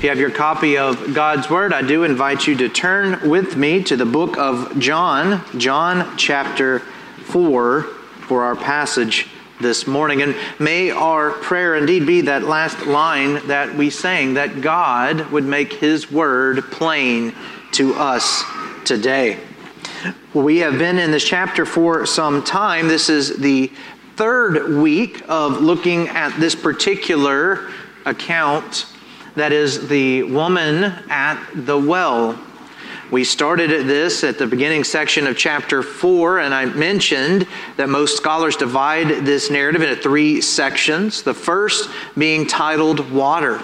If you have your copy of God's Word, I do invite you to turn with me to the book of John, John chapter 4, for our passage this morning. And may our prayer indeed be that last line that we sang, that God would make His Word plain to us today. We have been in this chapter for some time. This is the third week of looking at this particular account that is the woman at the well. We started at this at the beginning section of chapter 4, and I mentioned that most scholars divide this narrative into three sections. The first being titled Water.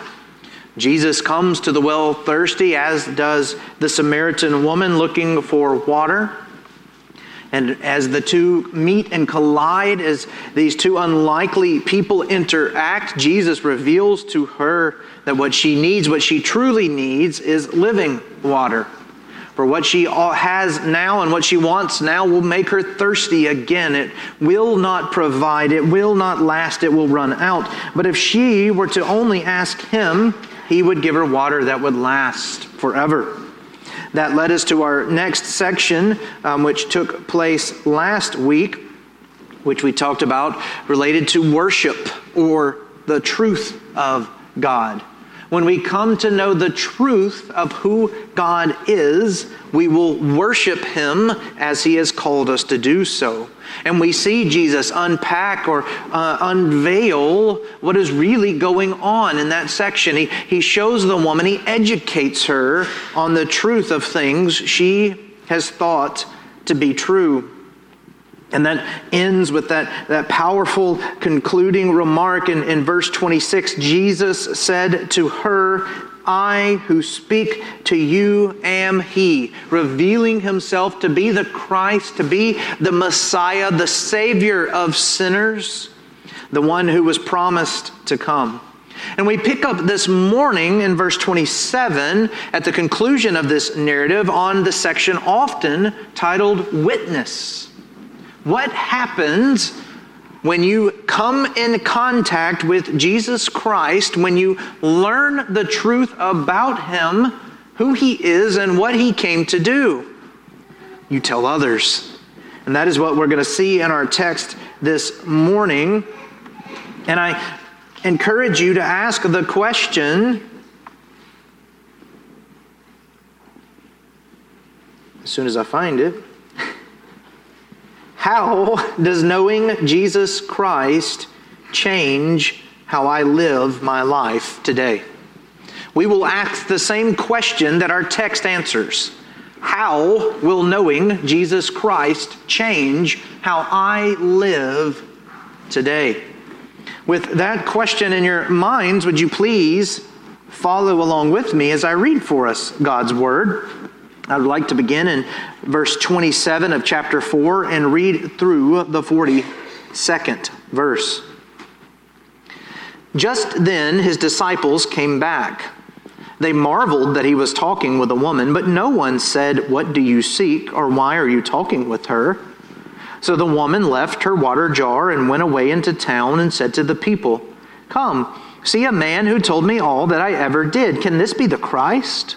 Jesus comes to the well thirsty, as does the Samaritan woman looking for water. And as the two meet and collide, as these two unlikely people interact, Jesus reveals to her that what she needs, what she truly needs, is living water. For what she has now and what she wants now will make her thirsty again. It will not provide, it will not last, it will run out. But if she were to only ask him, he would give her water that would last forever. That led us to our next section, um, which took place last week, which we talked about related to worship or the truth of God. When we come to know the truth of who God is, we will worship Him as He has called us to do so. And we see Jesus unpack or uh, unveil what is really going on in that section. He, he shows the woman, he educates her on the truth of things she has thought to be true. And that ends with that, that powerful concluding remark in, in verse 26. Jesus said to her, I who speak to you am He, revealing Himself to be the Christ, to be the Messiah, the Savior of sinners, the one who was promised to come. And we pick up this morning in verse 27 at the conclusion of this narrative on the section often titled Witness. What happens when you come in contact with Jesus Christ, when you learn the truth about Him, who He is, and what He came to do? You tell others. And that is what we're going to see in our text this morning. And I encourage you to ask the question as soon as I find it. How does knowing Jesus Christ change how I live my life today? We will ask the same question that our text answers. How will knowing Jesus Christ change how I live today? With that question in your minds, would you please follow along with me as I read for us God's Word? I would like to begin in verse 27 of chapter 4 and read through the 42nd verse. Just then his disciples came back. They marveled that he was talking with a woman, but no one said, What do you seek, or why are you talking with her? So the woman left her water jar and went away into town and said to the people, Come, see a man who told me all that I ever did. Can this be the Christ?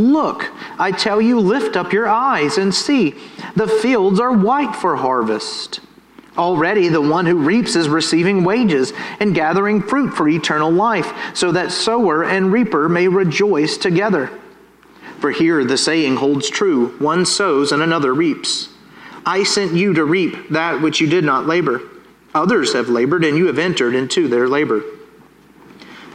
Look, I tell you, lift up your eyes and see. The fields are white for harvest. Already the one who reaps is receiving wages and gathering fruit for eternal life, so that sower and reaper may rejoice together. For here the saying holds true one sows and another reaps. I sent you to reap that which you did not labor. Others have labored, and you have entered into their labor.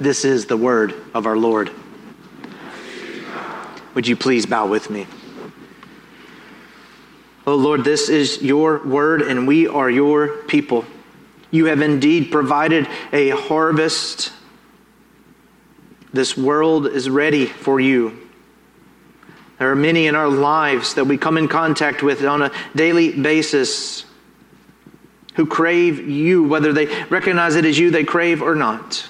This is the word of our Lord. Would you please bow with me? Oh Lord, this is your word, and we are your people. You have indeed provided a harvest. This world is ready for you. There are many in our lives that we come in contact with on a daily basis who crave you, whether they recognize it as you they crave or not.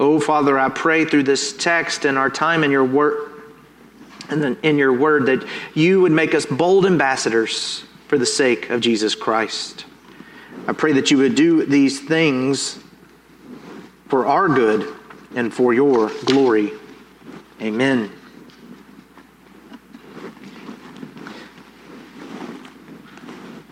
Oh, Father, I pray through this text and our time in your word, and in your word that you would make us bold ambassadors for the sake of Jesus Christ. I pray that you would do these things for our good and for your glory. Amen.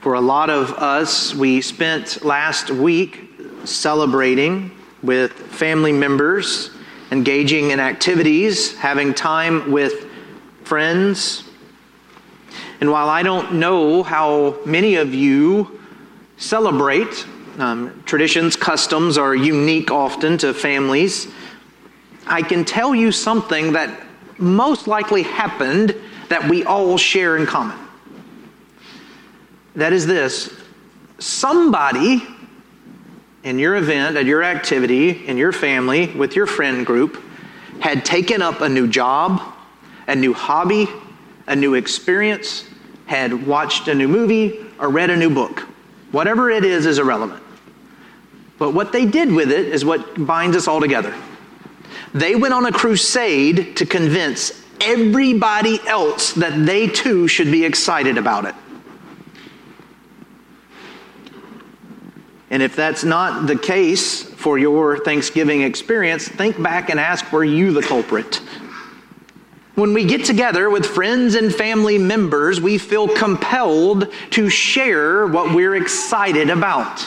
For a lot of us, we spent last week celebrating with family members, engaging in activities, having time with friends. And while I don't know how many of you celebrate, um, traditions, customs are unique often to families, I can tell you something that most likely happened that we all share in common. That is this somebody in your event, at your activity, in your family, with your friend group, had taken up a new job, a new hobby, a new experience, had watched a new movie, or read a new book. Whatever it is, is irrelevant. But what they did with it is what binds us all together. They went on a crusade to convince everybody else that they too should be excited about it. And if that's not the case for your Thanksgiving experience, think back and ask were you the culprit? When we get together with friends and family members, we feel compelled to share what we're excited about.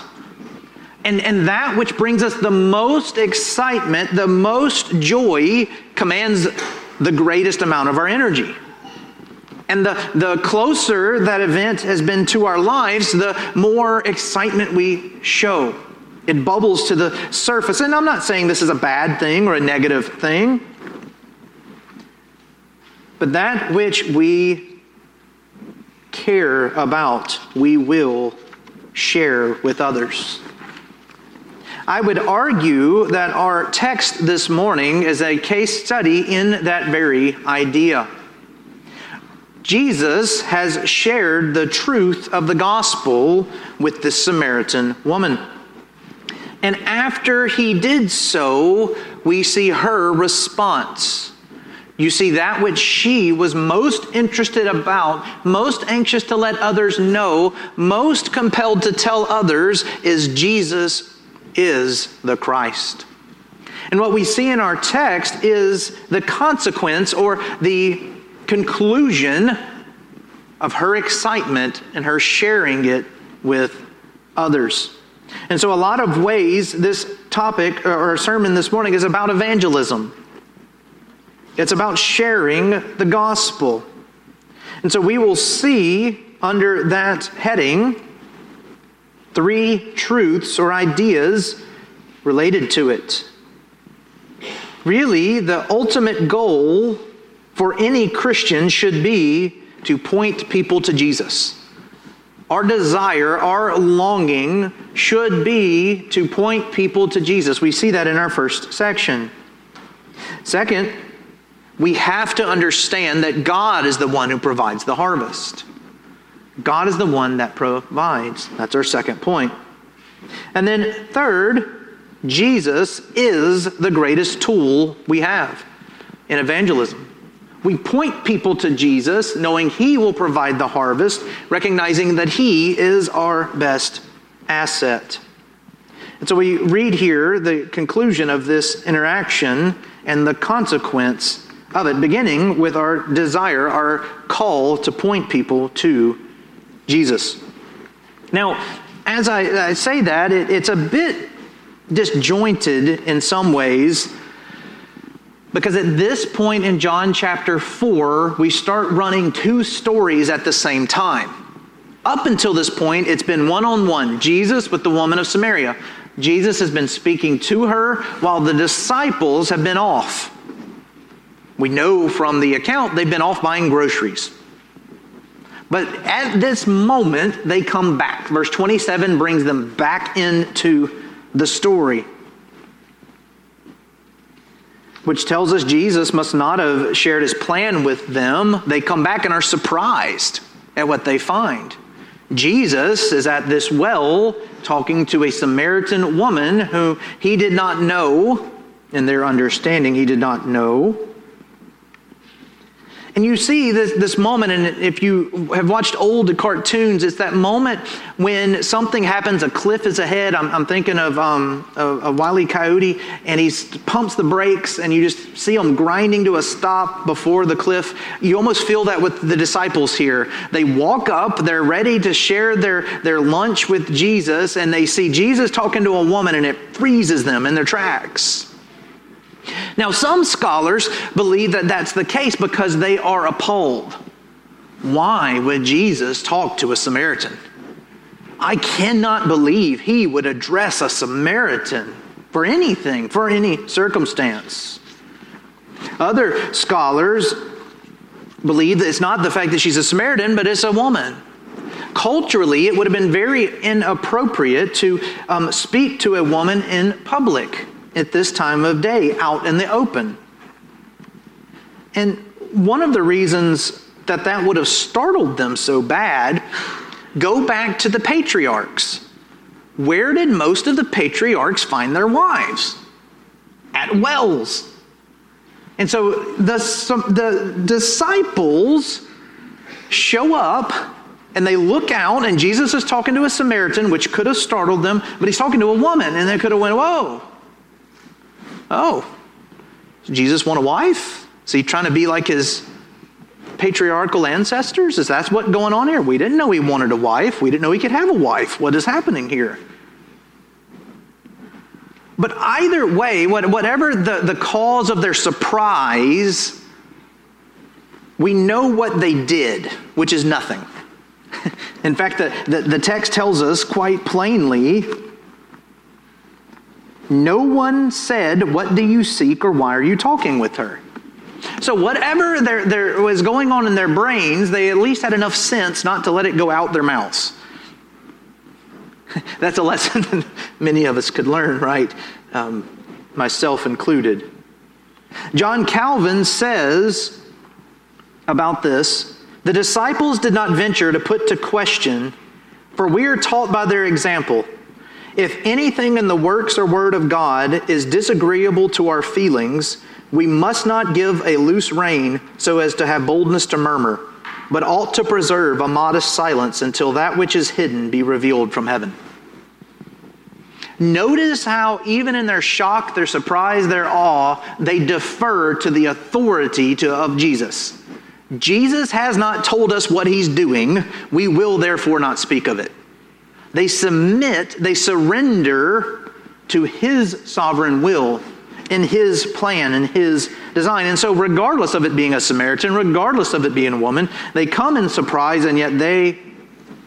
And, and that which brings us the most excitement, the most joy, commands the greatest amount of our energy. And the, the closer that event has been to our lives, the more excitement we show. It bubbles to the surface. And I'm not saying this is a bad thing or a negative thing, but that which we care about, we will share with others. I would argue that our text this morning is a case study in that very idea. Jesus has shared the truth of the gospel with this Samaritan woman. And after he did so, we see her response. You see, that which she was most interested about, most anxious to let others know, most compelled to tell others, is Jesus is the Christ. And what we see in our text is the consequence or the conclusion of her excitement and her sharing it with others. And so, a lot of ways, this topic or sermon this morning is about evangelism. It's about sharing the gospel. And so, we will see under that heading three truths or ideas related to it. Really, the ultimate goal for any Christian should be to point people to Jesus. Our desire, our longing should be to point people to Jesus. We see that in our first section. Second, we have to understand that God is the one who provides the harvest. God is the one that provides. That's our second point. And then, third, Jesus is the greatest tool we have in evangelism. We point people to Jesus, knowing He will provide the harvest, recognizing that He is our best asset. And so we read here the conclusion of this interaction and the consequence of it, beginning with our desire, our call to point people to Jesus. Now, as I, I say that, it, it's a bit disjointed in some ways Because at this point in John chapter 4, we start running two stories at the same time. Up until this point, it's been one on one Jesus with the woman of Samaria. Jesus has been speaking to her while the disciples have been off. We know from the account they've been off buying groceries. But at this moment, they come back. Verse 27 brings them back into the story, which tells us Jesus must not have shared his plan with them. They come back and are surprised at what they find. Jesus is at this well talking to a Samaritan woman who he did not know, in their understanding, he did not know. And you see this, this moment, and if you have watched old cartoons, it's that moment when something happens, a cliff is ahead. I'm, I'm thinking of, um, of, of Wile E. Coyote, and he pumps the brakes, and you just see him grinding to a stop before the cliff. You almost feel that with the disciples here. They walk up, they're ready to share their, their lunch with Jesus, and they see Jesus talking to a woman, and it freezes them in their tracks. Now, some scholars believe that that's the case because they are appalled. Why would Jesus talk to a Samaritan? I cannot believe he would address a Samaritan for anything, for any circumstance. Other scholars believe that it's not the fact that she's a Samaritan, but it's a woman. Culturally, it would have been very inappropriate to um, speak to a woman in public at this time of day out in the open. And one of the reasons that that would have startled them so bad, go back to the patriarchs. Where did most of the patriarchs find their wives? At wells. And so the, the disciples show up and they look out, and Jesus is talking to a Samaritan, which could have startled them, but he's talking to a woman, and they could have went, Whoa, Oh, Jesus want a wife? Is he trying to be like his patriarchal ancestors? Is that what's going on here? We didn't know he wanted a wife. We didn't know he could have a wife. What is happening here? But either way, whatever the, the cause of their surprise, we know what they did, which is nothing. In fact, the, the, the text tells us quite plainly no one said, What do you seek or why are you talking with her? So, whatever there, there was going on in their brains, they at least had enough sense not to let it go out their mouths. That's a lesson many of us could learn, right? Um, myself included. John Calvin says about this the disciples did not venture to put to question, for we are taught by their example. If anything in the works or word of God is disagreeable to our feelings, we must not give a loose rein so as to have boldness to murmur, but ought to preserve a modest silence until that which is hidden be revealed from heaven. Notice how, even in their shock, their surprise, their awe, they defer to the authority to, of Jesus. Jesus has not told us what he's doing. We will therefore not speak of it. They submit, they surrender to His sovereign will in His plan and His design. And so, regardless of it being a Samaritan, regardless of it being a woman, they come in surprise and yet they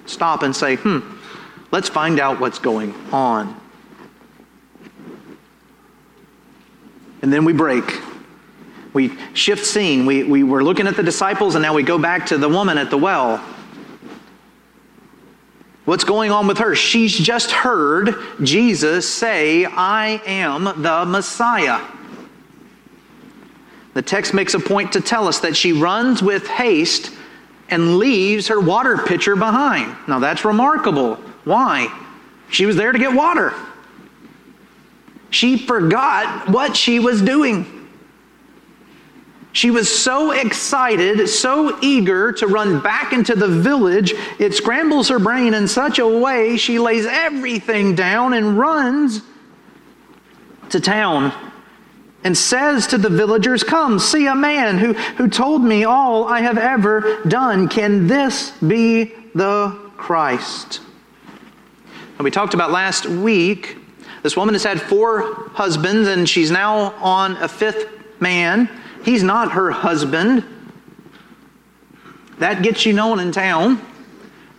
stop and say, hmm, let's find out what's going on. And then we break. We shift scene. We, we were looking at the disciples, and now we go back to the woman at the well. What's going on with her? She's just heard Jesus say, I am the Messiah. The text makes a point to tell us that she runs with haste and leaves her water pitcher behind. Now that's remarkable. Why? She was there to get water. She forgot what she was doing. She was so excited, so eager to run back into the village, it scrambles her brain in such a way she lays everything down and runs to town and says to the villagers, Come, see a man who, who told me all I have ever done. Can this be the Christ? And we talked about last week, this woman has had four husbands and she's now on a fifth man. He's not her husband. That gets you known in town.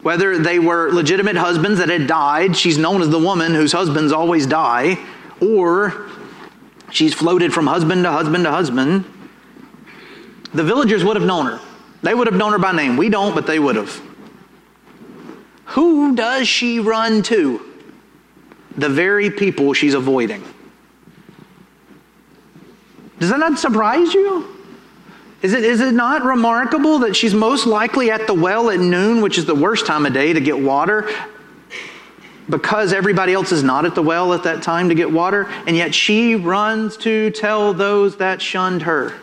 Whether they were legitimate husbands that had died, she's known as the woman whose husbands always die, or she's floated from husband to husband to husband. The villagers would have known her. They would have known her by name. We don't, but they would have. Who does she run to? The very people she's avoiding. Does that not surprise you? Is it, is it not remarkable that she's most likely at the well at noon, which is the worst time of day to get water, because everybody else is not at the well at that time to get water, and yet she runs to tell those that shunned her?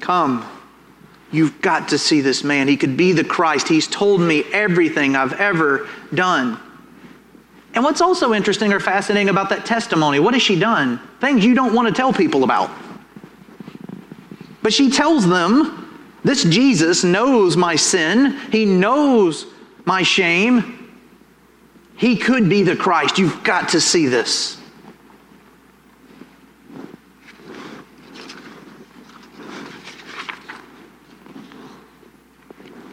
Come. You've got to see this man. He could be the Christ. He's told me everything I've ever done. And what's also interesting or fascinating about that testimony, what has she done? Things you don't want to tell people about. But she tells them, This Jesus knows my sin, He knows my shame. He could be the Christ. You've got to see this.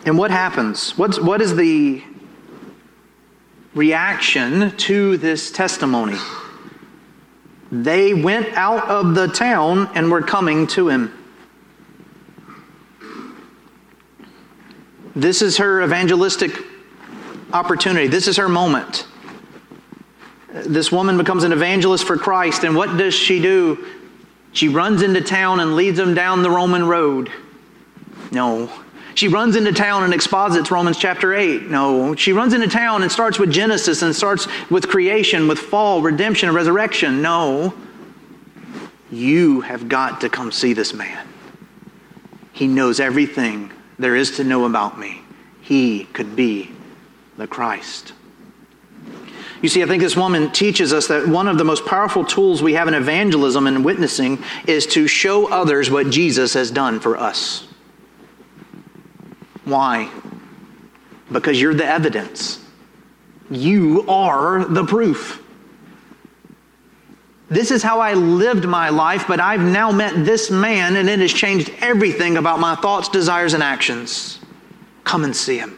And what happens? What's, what is the reaction to this testimony? They went out of the town and were coming to him. This is her evangelistic opportunity. This is her moment. This woman becomes an evangelist for Christ, and what does she do? She runs into town and leads them down the Roman road. No. She runs into town and exposits Romans chapter 8. No. She runs into town and starts with Genesis and starts with creation, with fall, redemption, and resurrection. No. You have got to come see this man. He knows everything there is to know about me. He could be the Christ. You see, I think this woman teaches us that one of the most powerful tools we have in evangelism and witnessing is to show others what Jesus has done for us. Why? Because you're the evidence. You are the proof. This is how I lived my life, but I've now met this man and it has changed everything about my thoughts, desires, and actions. Come and see him.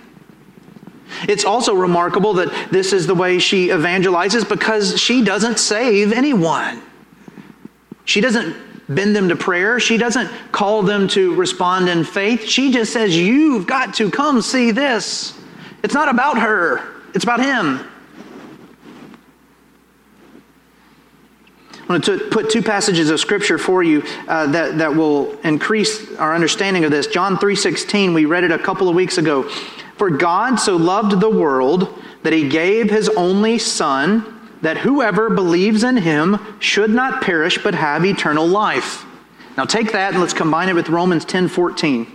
It's also remarkable that this is the way she evangelizes because she doesn't save anyone. She doesn't bend them to prayer. She doesn't call them to respond in faith. She just says, You've got to come see this. It's not about her, it's about him. I want to put two passages of scripture for you uh, that, that will increase our understanding of this. John 3.16, we read it a couple of weeks ago. For God so loved the world that he gave his only Son that whoever believes in him should not perish but have eternal life. Now take that and let's combine it with Romans 10:14.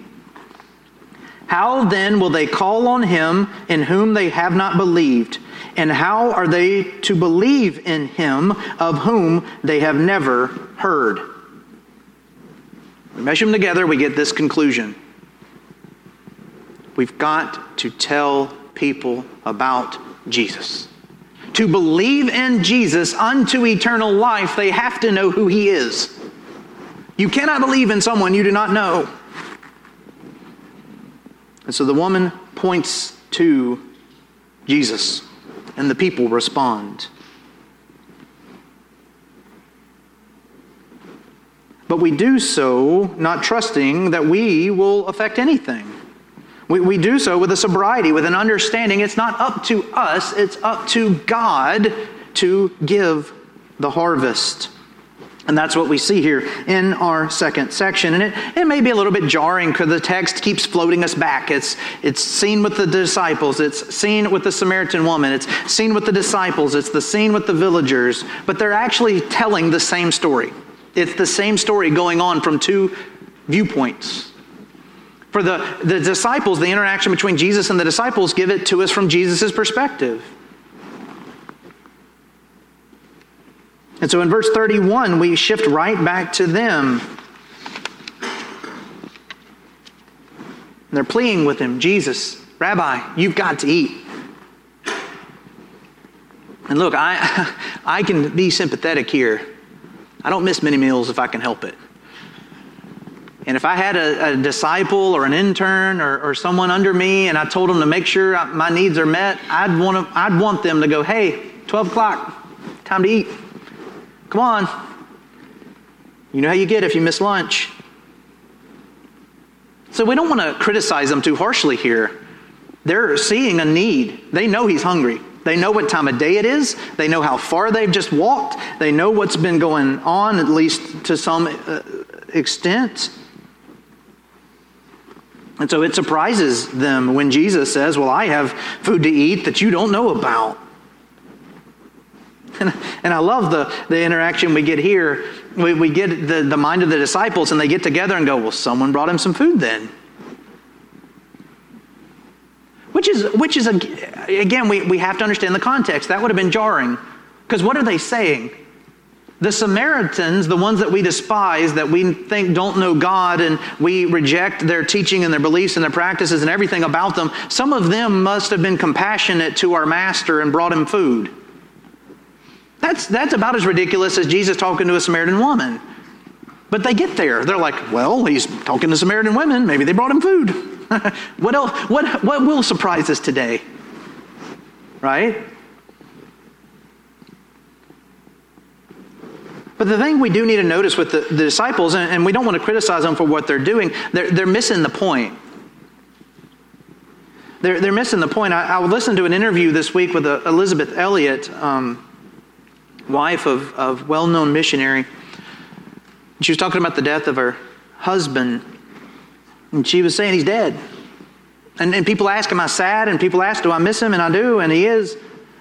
How then will they call on him in whom they have not believed? And how are they to believe in him of whom they have never heard? We measure them together, we get this conclusion. We've got to tell people about Jesus to believe in Jesus unto eternal life, they have to know who he is. You cannot believe in someone you do not know. And so the woman points to Jesus, and the people respond. But we do so not trusting that we will affect anything. We, we do so with a sobriety, with an understanding it's not up to us, it's up to God to give the harvest. And that's what we see here in our second section. And it, it may be a little bit jarring because the text keeps floating us back. It's, it's scene with the disciples, it's scene with the Samaritan woman, it's scene with the disciples, it's the scene with the villagers, but they're actually telling the same story. It's the same story going on from two viewpoints. For the, the disciples, the interaction between Jesus and the disciples give it to us from Jesus' perspective. And so in verse 31, we shift right back to them. And they're pleading with him Jesus, Rabbi, you've got to eat. And look, I, I can be sympathetic here. I don't miss many meals if I can help it. And if I had a, a disciple or an intern or, or, someone under me and I told them to make sure my needs are met, I'd want, to, I'd want them to go, hey, 12 o'clock, time to eat. Come on. You know how you get if you miss lunch. So we don't want to criticize them too harshly here. They're seeing a need. They know he's hungry. They know what time of day it is. They know how far they've just walked. They know what's been going on, at least to some uh, extent. And so it surprises them when Jesus says, Well, I have food to eat that you don't know about. And, and I love the, the interaction we get here. We, we get the, the mind of the disciples, and they get together and go, Well, someone brought him some food then. Which is, which is again, we, we have to understand the context. That would have been jarring. Because what are they saying? The Samaritans, the ones that we despise, that we think don't know God, and we reject their teaching and their beliefs and their practices and everything about them, some of them must have been compassionate to our master and brought him food. That's, that's about as ridiculous as Jesus talking to a Samaritan woman. But they get there. They're like, well, he's talking to Samaritan women. Maybe they brought him food. what else? What, what will surprise us today? Right? But the thing we do need to notice with the, the disciples, and, and, we don't want to criticize them for what they're doing, they're, they're missing the point. They're, they're missing the point. I, I listened to an interview this week with uh, Elisabeth Elliot, um, wife of, of well known missionary. She was talking about the death of her husband and she was saying he's dead. And, and people ask, Am I sad? And people ask, Do I miss him? And I do, and he is.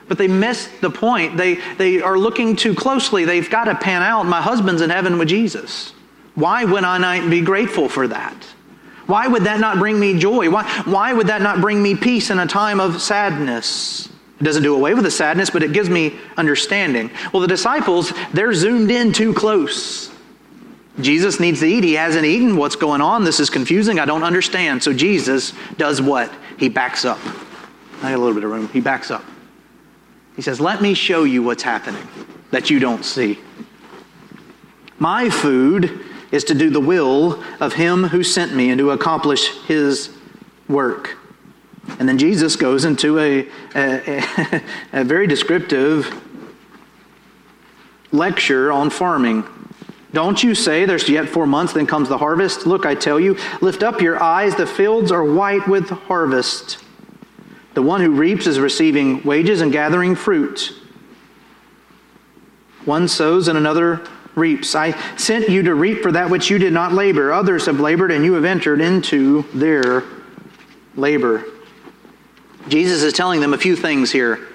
But they miss the point. They, they are looking too closely. They've got to pan out. My husband's in heaven with Jesus. Why would I not be grateful for that? Why would that not bring me joy? Why, why would that not bring me peace in a time of sadness? It doesn't do away with the sadness, but it gives me understanding. Well, the disciples, they're zoomed in too close. Jesus needs to eat. He hasn't eaten. What's going on? This is confusing. I don't understand. So Jesus does what? He backs up. I got a little bit of room. He backs up. He says, Let me show you what's happening that you don't see. My food is to do the will of him who sent me and to accomplish his work. And then Jesus goes into a, a, a very descriptive lecture on farming. Don't you say there's yet four months, then comes the harvest? Look, I tell you, lift up your eyes, the fields are white with harvest. The one who reaps is receiving wages and gathering fruit. One sows and another reaps. I sent you to reap for that which you did not labor. Others have labored, and you have entered into their labor. Jesus is telling them a few things here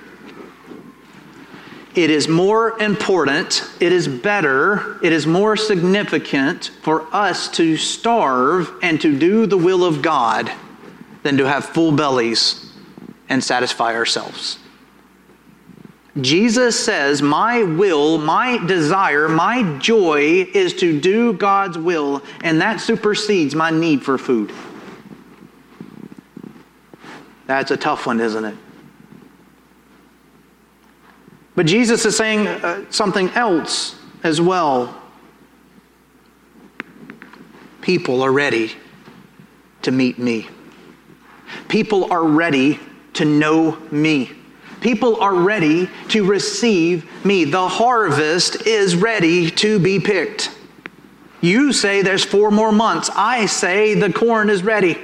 it is more important, it is better, it is more significant for us to starve and to do the will of God than to have full bellies and satisfy ourselves. Jesus says, My will, my desire, my joy is to do God's will, and that supersedes my need for food. That's a tough one, isn't it? But Jesus is saying uh, something else as well. People are ready to meet me. People are ready to know me. People are ready to receive me. The harvest is ready to be picked. You say there's four more months. I say the corn is ready.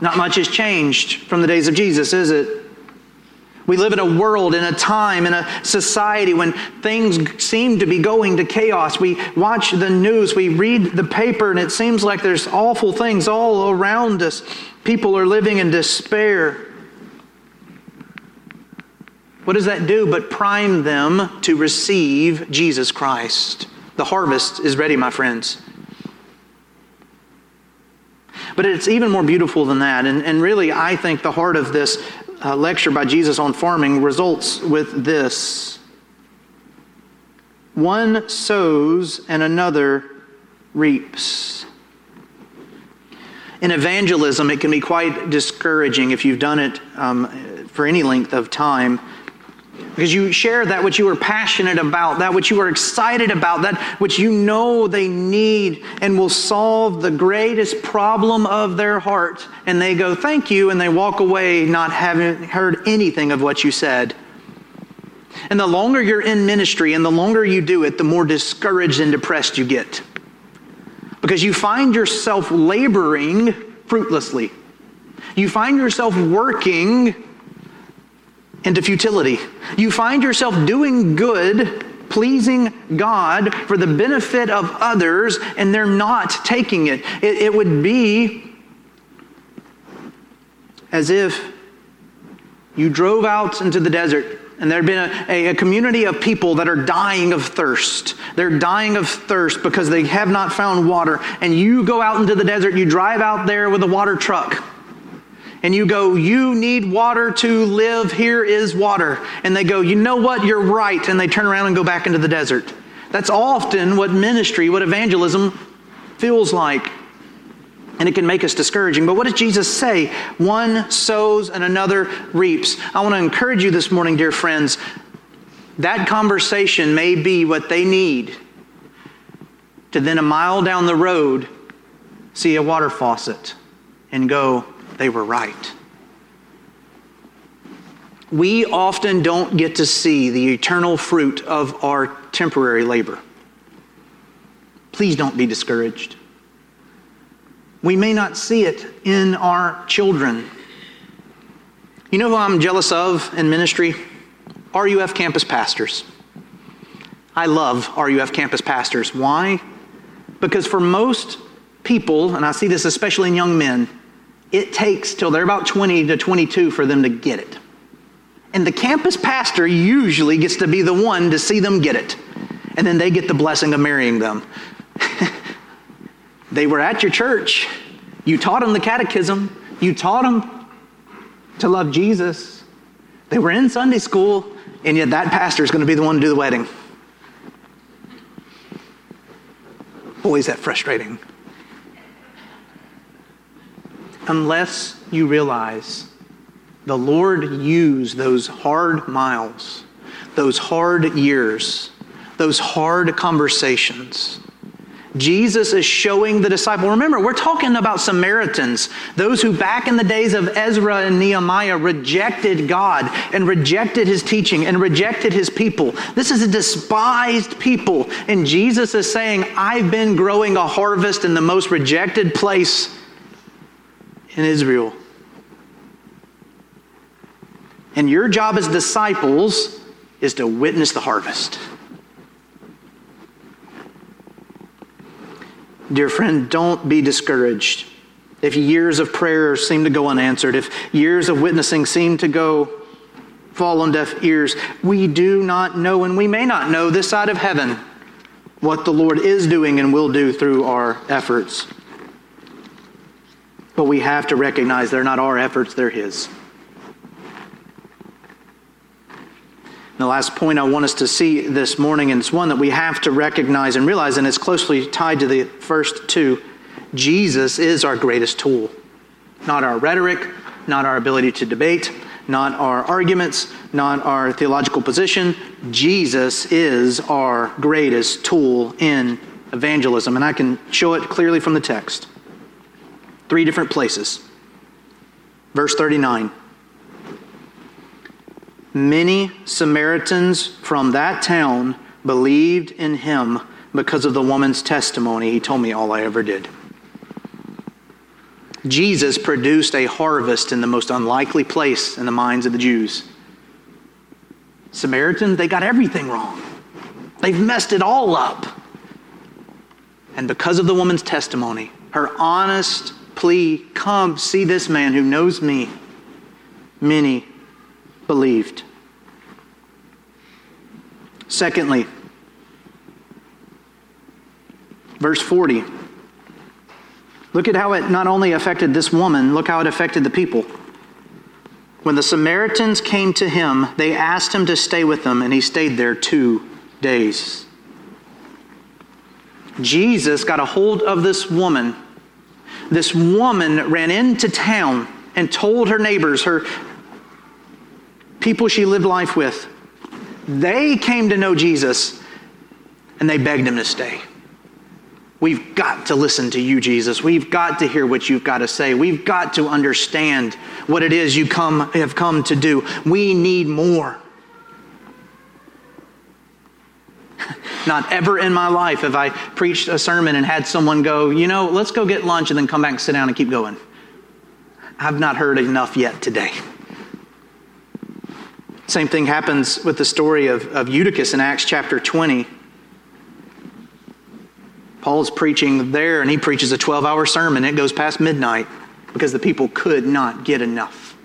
Not much has changed from the days of Jesus, is it? We live in a world, in a time, in a society when things seem to be going to chaos. We watch the news, we read the paper, and it seems like there's awful things all around us. People are living in despair. What does that do but prime them to receive Jesus Christ? The harvest is ready, my friends. But it's even more beautiful than that. And, and really, I think the heart of this uh, lecture by Jesus on farming results with this one sows and another reaps. In evangelism, it can be quite discouraging if you've done it um, for any length of time. Because you share that which you are passionate about, that which you are excited about, that which you know they need and will solve the greatest problem of their heart. And they go, Thank you, and they walk away not having heard anything of what you said. And the longer you're in ministry and the longer you do it, the more discouraged and depressed you get. Because you find yourself laboring fruitlessly. You find yourself working into futility. You find yourself doing good, pleasing God for the benefit of others, and they're not taking it. It, it would be as if you drove out into the desert and there had been a, a, a, community of people that are dying of thirst. They're dying of thirst because they have not found water. And you go out into the desert, you drive out there with a water truck and you go, You need water to live, here is water. And they go, You know what, you're right. And they turn around and go back into the desert. That's often what ministry, what evangelism feels like. And it can make us discouraging. But what does Jesus say? One sows and another reaps. I want to encourage you this morning, dear friends. That conversation may be what they need to then a mile down the road see a water faucet and go, they were right. We often don't get to see the eternal fruit of our temporary labor. Please don't be discouraged. We may not see it in our children. You know who I'm jealous of in ministry? RUF campus pastors. I love RUF campus pastors. Why? Because for most people, and I see this especially in young men, it takes till they're about 20 to 22 for them to get it. And the campus pastor usually gets to be the one to see them get it. And then they get the blessing of marrying them. they were at your church. You taught them the catechism. You taught them to love Jesus. They were in Sunday school, and yet that pastor is going to be the one to do the wedding. Boy, is that frustrating unless you realize the Lord used those hard miles, those hard years, those hard conversations. Jesus is showing the disciple. Remember, we're talking about Samaritans, those who back in the days of Ezra and Nehemiah rejected God and rejected his teaching and rejected his people. This is a despised people. And Jesus is saying, I've been growing a harvest in the most rejected place in Israel. And your job as disciples is to witness the harvest. Dear friend, don't be discouraged. If years of prayer seem to go unanswered, if years of witnessing seem to go fall on deaf ears, we do not know, and we may not know this side of heaven what the Lord is doing and will do through our efforts. But we have to recognize they're not our efforts, they're His. the last point I want us to see this morning, and it's one that we have to recognize and realize, and it's closely tied to the first two Jesus is our greatest tool. Not our rhetoric, not our ability to debate, not our arguments, not our theological position. Jesus is our greatest tool in evangelism. And I can show it clearly from the text three different places. Verse 39 Many Samaritans from that town believed in him because of the woman's testimony. He told me all I ever did. Jesus produced a harvest in the most unlikely place in the minds of the Jews. Samaritans, they got everything wrong. They've messed it all up. And because of the woman's testimony, her honest plea, Come, see this man who knows me. Many believed. Secondly, verse 40. Look at how it not only affected this woman, look how it affected the people. When the Samaritans came to him, they asked him to stay with them, and he stayed there two days. Jesus got a hold of this woman this woman ran into town and told her neighbors, her people she lived life with, They came to know Jesus and they begged him to stay. We've got to listen to you, Jesus. We've got to hear what you've got to say. We've got to understand what it is you come, have come to do. We need more. Not ever in my life have I preached a sermon and had someone go, you know, let's go get lunch and then come back and sit down and keep going. I've not heard enough yet today. Same thing happens with the story of, of Eutychus in Acts chapter 20. Paul's preaching there and he preaches a 12 hour sermon. It goes past midnight because the people could not get enough.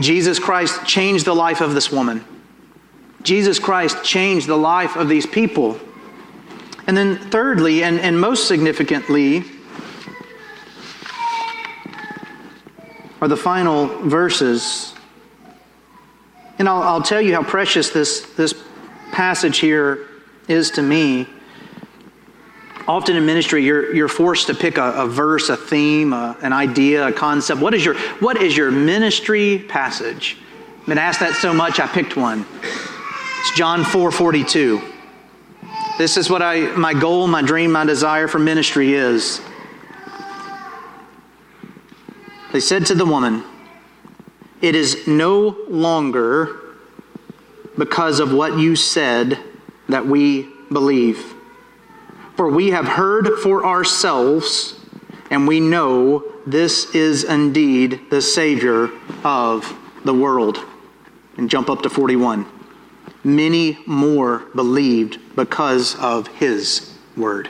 Jesus Christ changed the life of this woman. Jesus Christ changed the life of these people. And then, thirdly, and, and most significantly, are the final verses. And I'll, I'll tell you how precious this, this passage here is to me. Often in ministry, you're, you're forced to pick a, a verse, a theme, a, an idea, a concept. What is, your, what is your ministry passage? I've been asked that so much, I picked one. It's John 4:42. This is what I, my goal, my dream, my desire for ministry is. They said to the woman, It is no longer because of what you said that we believe. For we have heard for ourselves, and we know this is indeed the Savior of the world. And jump up to 41 many more believed because of his word.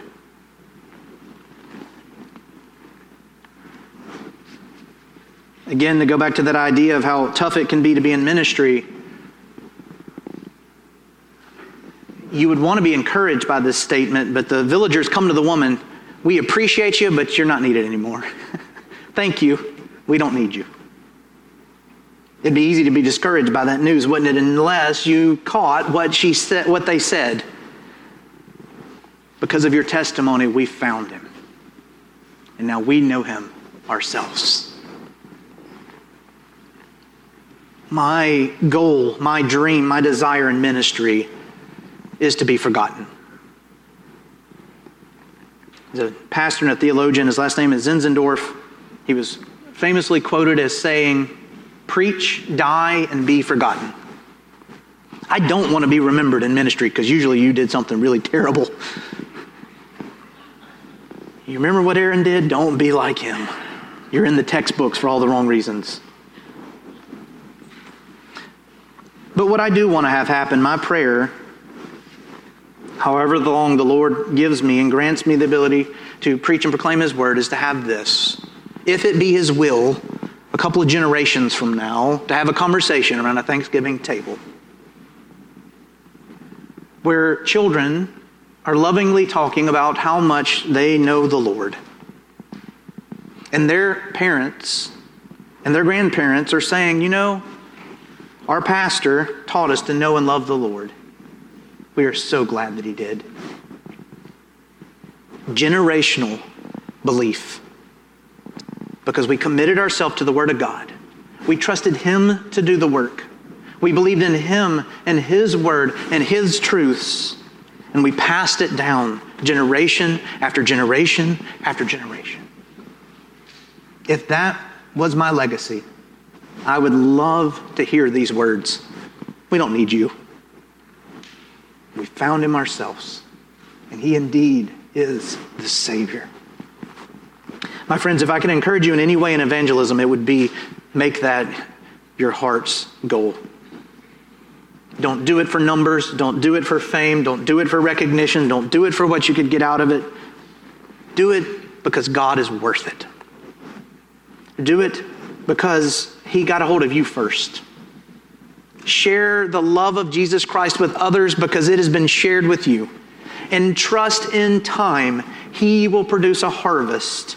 Again, to go back to that idea of how tough it can be to be in ministry, you would want to be encouraged by this statement, but the villagers come to the woman, We appreciate you, but you're not needed anymore. Thank you. We don't need you. It'd be easy to be discouraged by that news, wouldn't it? Unless you caught what she said, what they said. Because of your testimony, we found him. And now we know him ourselves. My goal, my dream, my desire in ministry is to be forgotten. He's a pastor and a theologian. His last name is Zinzendorf. He was famously quoted as saying, preach, die, and be forgotten. I don't want to be remembered in ministry because usually you did something really terrible. You remember what Aaron did? Don't be like him. You're in the textbooks for all the wrong reasons. But what I do want to have happen, my prayer, however long the Lord gives me and grants me the ability to preach and proclaim His word, is to have this. If it be His will, a couple of generations from now to have a conversation around a Thanksgiving table where children are lovingly talking about how much they know the Lord. And their parents and their grandparents are saying, you know, our pastor taught us to know and love the Lord. We are so glad that he did. Generational belief because we committed ourselves to the Word of God. We trusted Him to do the work. We believed in Him and His Word and His truths, and we passed it down generation after generation after generation. If that was my legacy, I would love to hear these words. We don't need you. We found Him ourselves, and He indeed is the Savior. My friends, if I can encourage you in any way in evangelism, it would be make that your heart's goal. Don't do it for numbers. Don't do it for fame. Don't do it for recognition. Don't do it for what you could get out of it. Do it because God is worth it. Do it because He got a hold of you first. Share the love of Jesus Christ with others because it has been shared with you. And trust in time, He will produce a harvest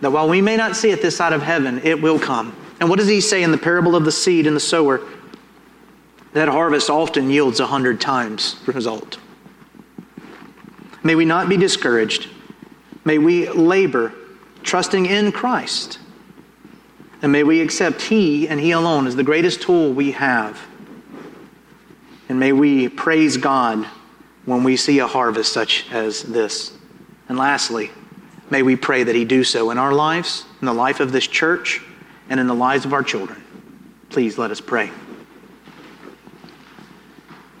that while we may not see it this side of heaven, it will come. And what does he say in the parable of the seed and the sower? That harvest often yields a hundred times result. May we not be discouraged. May we labor, trusting in Christ, And may we accept He and He alone as the greatest tool we have. And may we praise God when we see a harvest such as this. And lastly, may we pray that He do so in our lives, in the life of this church, and in the lives of our children. Please let us pray.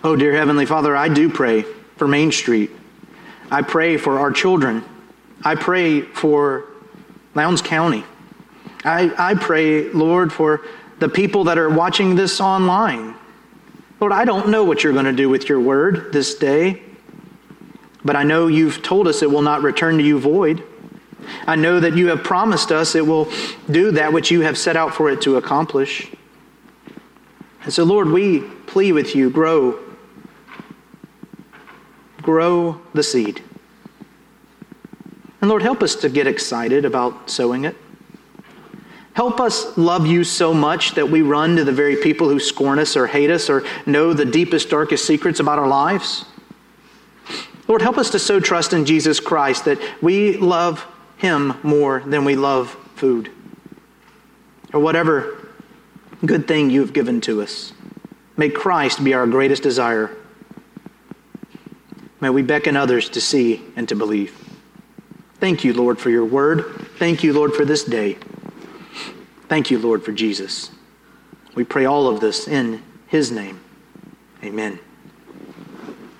Oh, dear Heavenly Father, I do pray for Main Street. I pray for our children. I pray for Lowndes County. I, I pray, Lord, for the people that are watching this online. Lord, I don't know what you're going to do with your word this day, but I know you've told us it will not return to you void. I know that you have promised us it will do that which you have set out for it to accomplish. And so, Lord, we plea with you grow. Grow the seed. And Lord, help us to get excited about sowing it. Help us love you so much that we run to the very people who scorn us or hate us or know the deepest, darkest secrets about our lives. Lord, help us to so trust in Jesus Christ that we love him more than we love food or whatever good thing you have given to us. May Christ be our greatest desire. May we beckon others to see and to believe. Thank you, Lord, for your word. Thank you, Lord, for this day. Thank you, Lord, for Jesus. We pray all of this in his name. Amen.